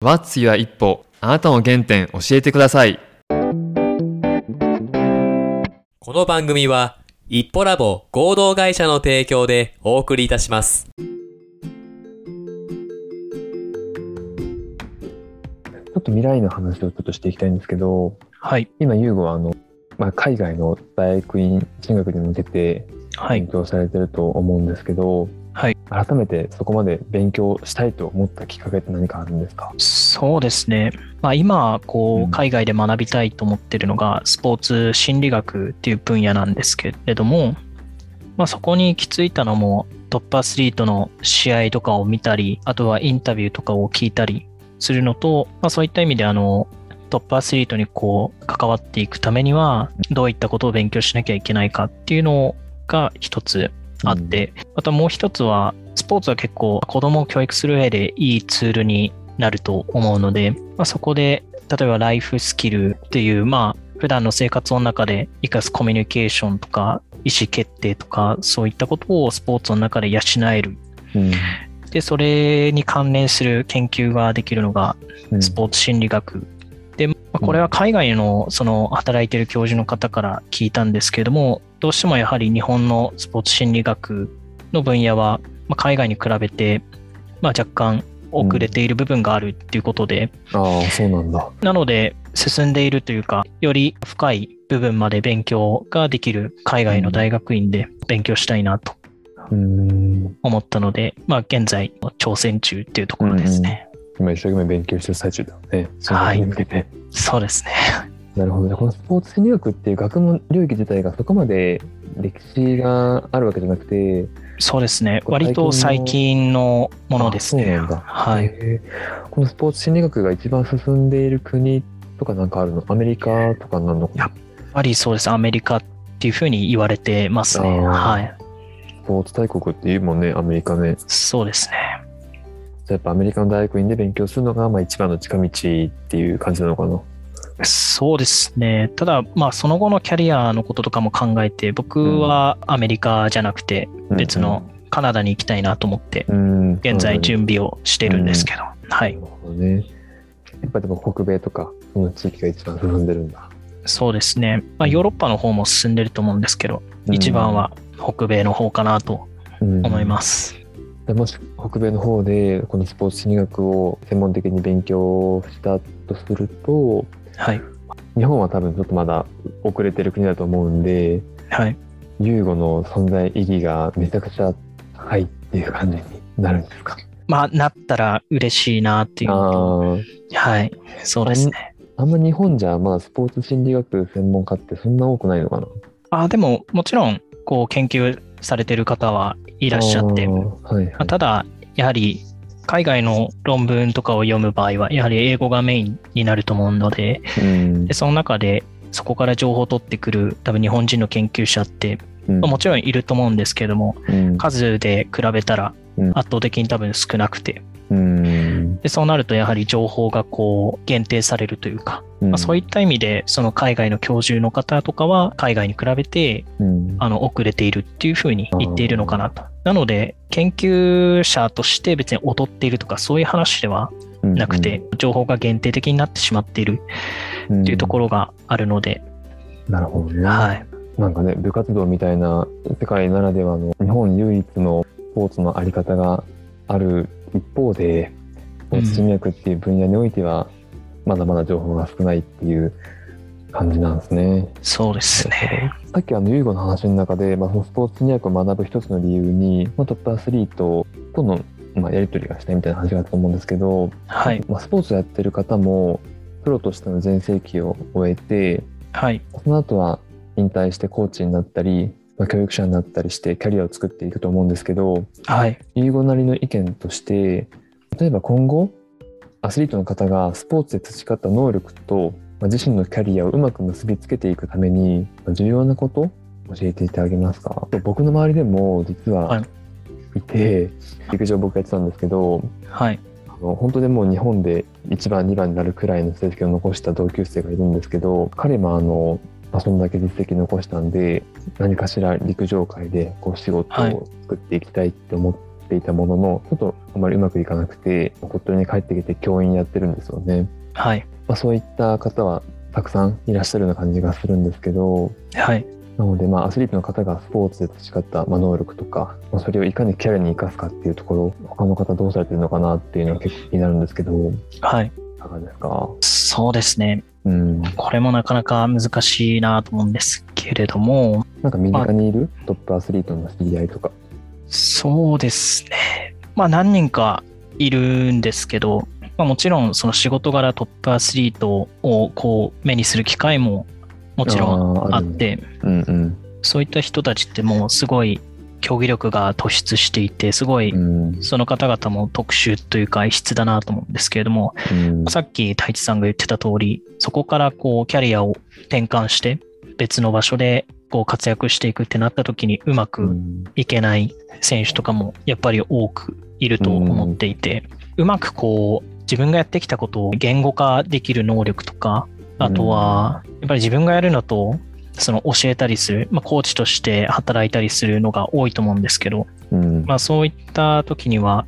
What's your 一歩あなたの原点教えてください。この番組は、一歩ラボ合同会社の提供でお送りいたします。ちょっと未来の話をちょっとしていきたいんですけど、はい。今、ユーゴはあの、まあ、海外の大学院進学に向けてはい勉。強されてると思うんですけど、はい。改めてそこまで勉強したいと思ったきっかけって何かあるんですか？そうですね。まあ、今、こう海外で学びたいと思ってるのが、スポーツ心理学っていう分野なんですけれども、まあ、そこに行き着いたのも、トップアスリートの試合とかを見たり、あとはインタビューとかを聞いたりするのと、まあ、そういった意味で、あの、トップアスリートにこう、関わっていくためには、どういったことを勉強しなきゃいけないかっていうのが一つあって、あともう一つは、スポーツは結構子供を教育する上でいいツールになると思うので、まあ、そこで、例えばライフスキルっていう、まあ、普段の生活の中で活かすコミュニケーションとか、意思決定とか、そういったことをスポーツの中で養える。うんで、それに関連する研究ができるのがうんスポーツ心理学。で、まあこれは海外のその働いてる教授の方から聞いたんですけれども、どうしてもやはり日本のスポーツ心理学の分野は、まあ、海外に比べて、まあ、若干遅れている部分があるっていうことで、ああ、そうなんだ。なので進んでいるというか、より深い部分まで勉強ができる海外の大学院で勉強したいなとうーん。思ったので、まあ現在挑戦中っていうところですね。今一生懸命勉強してる最中だよね。そのはい。そうですね。なるほど。じゃあこのスポーツ心理学っていう学問領域自体がそこまで歴史があるわけじゃなくて、そうですね。割と最近のものですね。あそうなんだ。はい。このスポーツ心理学が一番進んでいる国とかなんかあるの？アメリカとかなの？やっぱりそうです。アメリカっていうふうに言われてますね。はい。スポーツ大国っていうもんね、アメリカね。そうですね。じゃあやっぱアメリカの大学院で勉強するのがまあ一番の近道っていう感じなのかな？そうですね。ただ、まあ、その後のキャリアのこととかも考えて、僕はアメリカじゃなくて、別のカナダに行きたいなと思って、うん、現在準備をしてるんですけど、はいな。るほどね。やっぱでも北米とか、その地域が一番進んでるんだ。そうですね。まあ、ヨーロッパの方も進んでると思うんですけど、一番は北米の方かなと思います。でもし北米の方でこのスポーツ心理学を専門的に勉強したとするとはい。日本は多分ちょっとまだ遅れてる国だと思うんではい。ユーゴの存在意義がめちゃくちゃ高いっていう感じになるんですか？まあ、なったら嬉しいなっていうはい。そうですね。あんま日本じゃまだスポーツ心理学専門家ってそんな多くないのかな？あでも、もちろん、こう、研究されてる方はいらっしゃって、はいはいあただ、やはり、海外の論文とかを読む場合は、やはり英語がメインになると思うので、うん。でその中で、そこから情報を取ってくる、多分日本人の研究者って、うん。まあもちろんいると思うんですけども、うん。数で比べたらうん。圧倒的に多分少なくて、うんでそうなるとやはり情報がこう限定されるというか、うんまあ、そういった意味でその海外の教授の方とかは海外に比べてうんあの遅れているっていうふうに言っているのかなと。なので研究者として別に劣っているとかそういう話ではなくて、情報が限定的になってしまっているうんっていうところがあるので、なるほどね。はい。なんかね、部活動みたいな世界ならではの日本唯一のスポーツのあり方がある一方で、スポーツ心理学っていう分野においては、まだまだ情報が少ないっていう感じなんですね。そうですね。さっきあの、ユーゴの話の中で、まあ、そのスポーツ心理学を学ぶ一つの理由に、まあ、トップアスリートとの、まあ、やり取りがしたいみたいな話があったと思うんですけど、はい。まあ、スポーツをやってる方も、プロとしての全盛期を終えて、はい。その後は引退してコーチになったり、まあ、教育者になったりしてキャリアを作っていくと思うんですけど、はい。ユーゴなりの意見として、例えば今後、アスリートの方がスポーツで培った能力と、まあ、自身のキャリアをうまく結びつけていくために、まあ重要なこと教えていただけますか？僕の周りでも実ははい。いて、陸上僕やってたんですけど、はい。あの本当でもう日本で1番2番になるくらいの成績を残した同級生がいるんですけど彼もあの、まあ、そんだけ実績残したんで何かしら陸上界でこう仕事はい。を作っていきたいって思っっていたものの、ちょっとあまりうまくいかなくて、鳥取に帰ってきて教員やってるんですよね。はい。まあ、そういった方はたくさんいらっしゃるような感じがするんですけど、はい。なので、まあ、アスリートの方がスポーツで培った、まあ、能力とか、まあ、それをいかにキャリアに生かすかっていうところ、他の方どうされてるのかなっていうのは結構気になるんですけど、いはい。かがですか？そうですね。うん。これもなかなか難しいなと思うんですけれども、なんか身近にいるトップアスリートの知り合いとか。そうですね。まあ何人かいるんですけど、まあ、もちろんその仕事柄トップアスリートをこう目にする機会ももちろんあって、うんうん。そういった人たちってもうすごい競技力が突出していて、すごいうん。その方々も特殊というか異質だなと思うんですけれども、うんさっき太一さんが言ってた通り、そこからこうキャリアを転換して別の場所でこう活躍していくってなった時にうまうくん。いけない選手とかもやっぱり多くいると思っていて、うまくこう自分がやってきたことを言語化できる能力とか、あとはやっぱり自分がやるのとその教えたりする、まあ、コーチとして働いたりするのが多いと思うんですけど、うん。まあ、そういった時には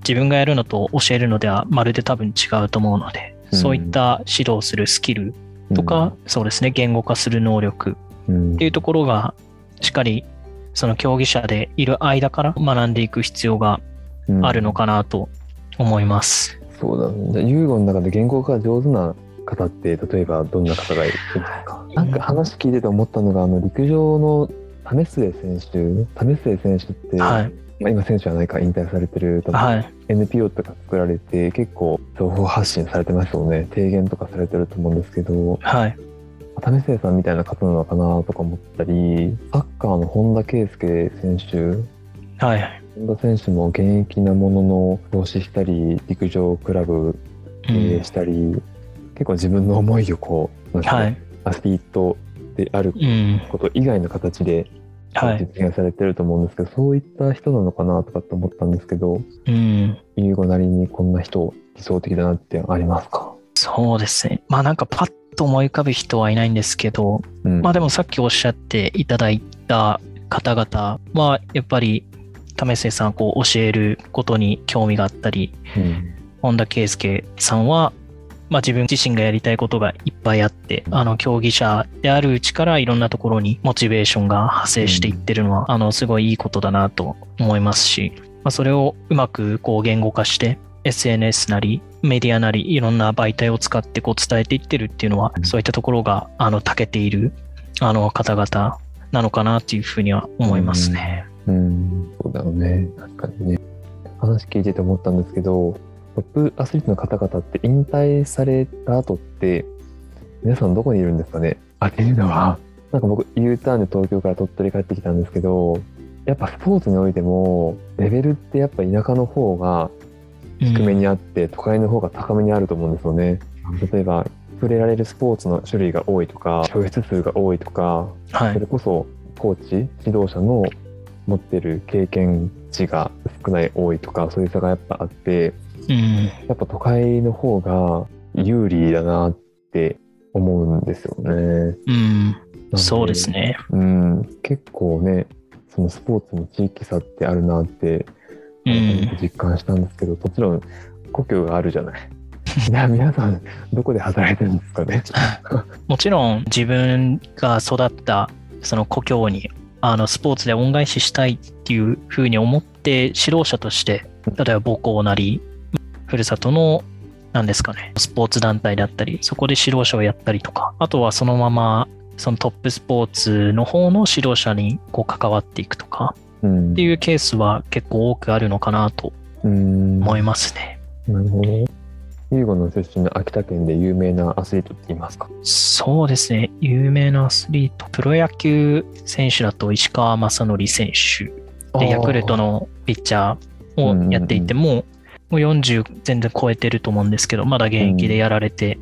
自分がやるのと教えるのではまるで多分違うと思うので、うん。そういった指導するスキルとか、そうですね言語化する能力うん、っていうところがしっかりその競技者でいる間から学んでいく必要がうんあるのかなと思います。そうだね。ユーゴの中で言語化が上手な方って、例えばどんな方がいますか？なんか話聞いてて思ったのが、あの、陸上の為末選手、為末選手って、はい。まあ、今選手はないか引退されてる、多分はい。NPO とか作られて、結構情報発信されてますよね。提言とかされてると思うんですけど、はい。為末さんみたいな方なのかなとか思ったり、サッカーの本田圭佑選手、はい。本田選手も現役なものの投資したり陸上クラブ経営したり、結構自分の思いをこうなんかはい。アスリートであるうん。こと以外の形ではい。実現されてると思うんですけど、そういった人なのかなとかって思ったんですけどうん。優吾なりにこんな人理想的だなってありますか、そうですね。まあなんかパッと思い浮かぶ人はいないんですけど、うん。まあでもさっきおっしゃっていただいた方々はやっぱり為末さんこう教えることに興味があったり、うん。本田圭佑さんは、まあ、自分自身がやりたいことがいっぱいあって、あの競技者であるうちからいろんなところにモチベーションが派生していってるのは、あのすごいいいことだなと思いますし、まあ、それをうまくこう言語化して、SNS なりメディアなりいろんな媒体を使ってこう伝えていってるっていうのは、そういったところがあの長けているあの方々なのかなっていうふうには思いますね。うん、そうだよね。確かにね。話聞いてて思ったんですけど、トップアスリートの方々って引退された後って、皆さんどこにいるんですかね？あ、っていうのは、なんか僕 U ターンで東京から鳥取帰ってきたんですけど、やっぱスポーツにおいても、レベルってやっぱ田舎の方が低めにあって、都会の方が高めにあると思うんですよね。例えば、触れられるスポーツの種類が多いとか、教室数が多いとか、はいそれ。こそコーチ指導者の持ってる経験値が少ない多いとかそういう差がやっぱあってうん。やっぱ都会の方が有利だなって思うんですよね。うん。そうです。ね。うん、結構ねそのスポーツの地域差ってあるなってうん。実感したんですけど、もちろん故郷があるじゃない。いや皆さんどこで働いてるんですかね。もちろん自分が育ったその故郷にあのスポーツで恩返ししたいっていうふうに思って指導者として例えば母校なりふるさとの何ですかねスポーツ団体だったりそこで指導者をやったりとかあとはそのままそのトップスポーツの方の指導者にこう関わっていくとかうん、っていうケースは結構多くあるのかなとうん思いますね。なるほど。ユーゴの出身の秋田県で有名なアスリートっていますか？そうですね。有名なアスリート。プロ野球選手だと石川雅則選手。で、ヤクルトのピッチャーをやっていても、もう40全然超えてると思うんですけど、まだ現役でやられて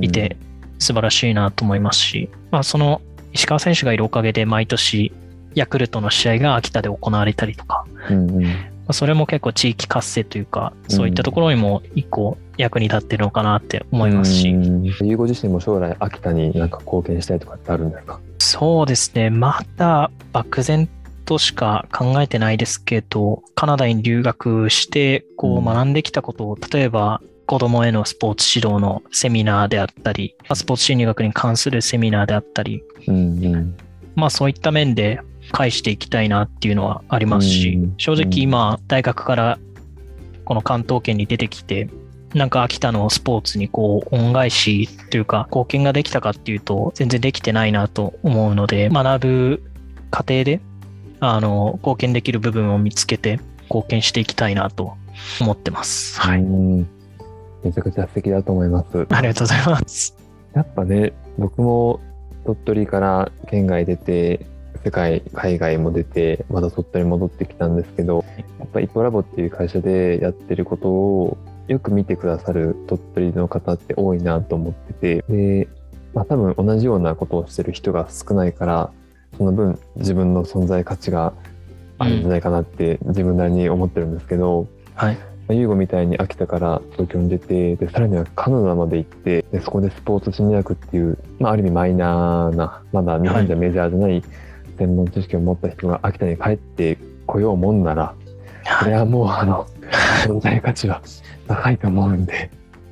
いて、素晴らしいなと思いますし、まあ、その石川選手がいるおかげで毎年、ヤクルトの試合が秋田で行われたりとか、うんうん。まあそれも結構地域活性というか、そういったところにも一個役に立ってるのかなって思いますし、うん。ユーゴ自身も将来秋田になんか貢献したいとかってあるんですか？そうですね。まだ漠然ことしか考えてないですけど、カナダに留学して、こう学んできたことを、例えば子供へのスポーツ指導のセミナーであったり、まあスポーツ心理学に関するセミナーであったり、うんうん。まあそういった面で返していきたいなっていうのはありますしうん、正直今大学からこの関東圏に出てきて、なんか秋田のスポーツにこう恩返しというか貢献ができたかっていうと全然できてないなと思うので、学ぶ過程であの貢献できる部分を見つけて貢献していきたいなと思ってます。はい。うんめちゃくちゃ素敵だと思います。ありがとうございます。やっぱね、僕も鳥取から県外出て、世界、海外も出て、また鳥取に戻ってきたんですけど、やっぱイポラボっていう会社でやってることをよく見てくださる鳥取の方って多いなと思ってて、で、まあ多分同じようなことをしてる人が少ないから、その分自分の存在価値があるんじゃないかなって自分なりに思ってるんですけど、はい。まあユーゴみたいに秋田から東京に出て、で、さらにはカナダまで行って、で、そこでスポーツ心理学っていう、まあ、ある意味マイナーな、まだ日本じゃメジャーじゃない専門知識を持った人が秋田に帰ってこようもんなら、それはもう、あの、存在価値は高いと思うんで、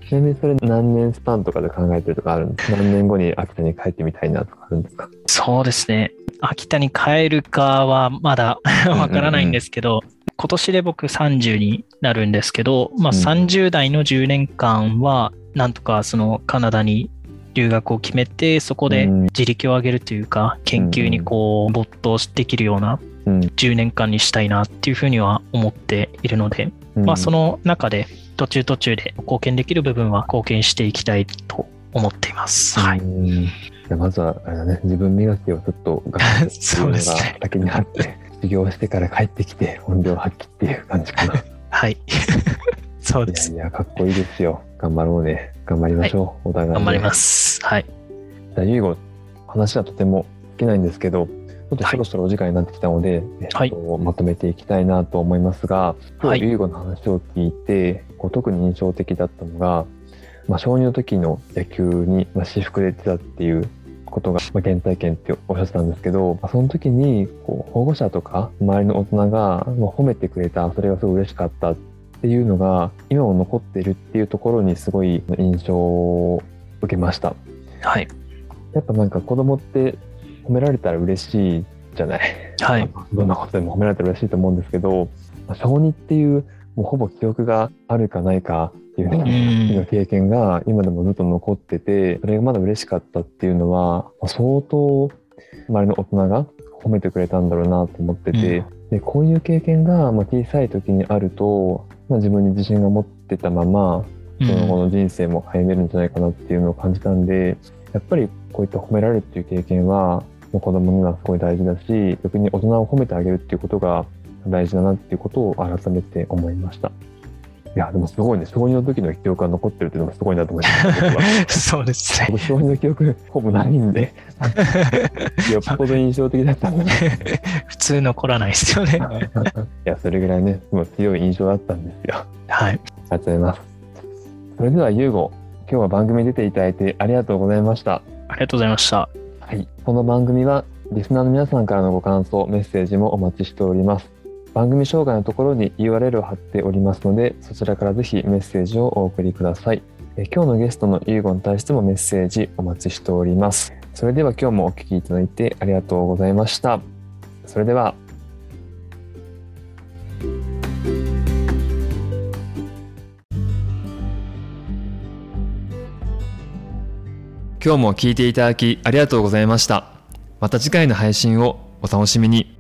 ちなみにそれ何年スパンとかで考えてるとかあるんですか？何年後に秋田に帰ってみたいなとかあるんですか？そうですね。秋田に帰るかはまだ わからないんですけど、今年で僕30になるんですけど、まあ、うん。30代の10年間は、なんとかそのカナダに留学を決めて、そこでうん自力を上げるというか、研究にこう没頭できるようなうん。10年間にしたいなっていうふうには思っているので、まあその中で途中途中で貢献できる部分は貢献していきたいと思っています。はい。まずは、あれだね、自分磨きをちょっと頑張ってのが先にあって、修行してから帰ってきて、本領発揮っていう感じかな。い はい。そうです。やいや、かっこいいですよ。頑張ろうね。頑張りましょう。お互い、。頑張りますす。はい。じゃあ、ゆうご、話はとても尽きないんですけど、ちょっとそろそろお時間になってきたので、えっとはいまとめていきたいなと思いますが、今はい日ゆうごの話を聞いて、こう特に印象的だったのが、まあ、小2の時の野球に、まあ、私服で出てたっていうことが、まあ、原体験っておっしゃってたんですけど、まあ、その時にこう保護者とか周りの大人が、まあ、褒めてくれた、それがすごい嬉しかったっていうのが、今も残っているっていうところにすごい印象を受けました。はい。やっぱなんか子供って褒められたら嬉しいじゃない？はい。どんなことでも褒められたら嬉しいと思うんですけど、まあ小児っていう、もうほぼ記憶があるかないかっていうね、うん経験が今でもずっと残ってて、それがまだ嬉しかったっていうのは、まあ相当周りの大人が褒めてくれたんだろうなと思ってて、でこういう経験がまあ小さい時にあると、まあ、自分に自信が持ってたまま、うんその後の人生も歩めるんじゃないかなっていうのを感じたんで、やっぱりこういった褒められるっていう経験は、もう子供にはすごい大事だし、逆に大人を褒めてあげるっていうことが大事だなっていうことを改めて思いました。いや、でもすごいね、小2の時の記憶が残ってるっていうのもすごいなと思いました。僕 はそうですね。僕、小2の記憶ほぼないんで、よっぽど印象的だったんだな。い 普通残らないですよね。や、それぐらいね、もう強い印象だったんですよ。はい。ありがとうございます。それでは、ゆうご、今日は番組に出ていただいてありがとうございました。ありがとうございました。はい。この番組は、リスナーの皆さんからのご感想、メッセージもお待ちしております。番組紹介のところに URL を貼っておりますので、そちらからぜひメッセージをお送りください。え今日のゲストのゆうごに対してもメッセージお待ちしております。それでは今日もお聞きいただいてありがとうございました。それでは。今日も聞いていただきありがとうございました。また次回の配信をお楽しみに。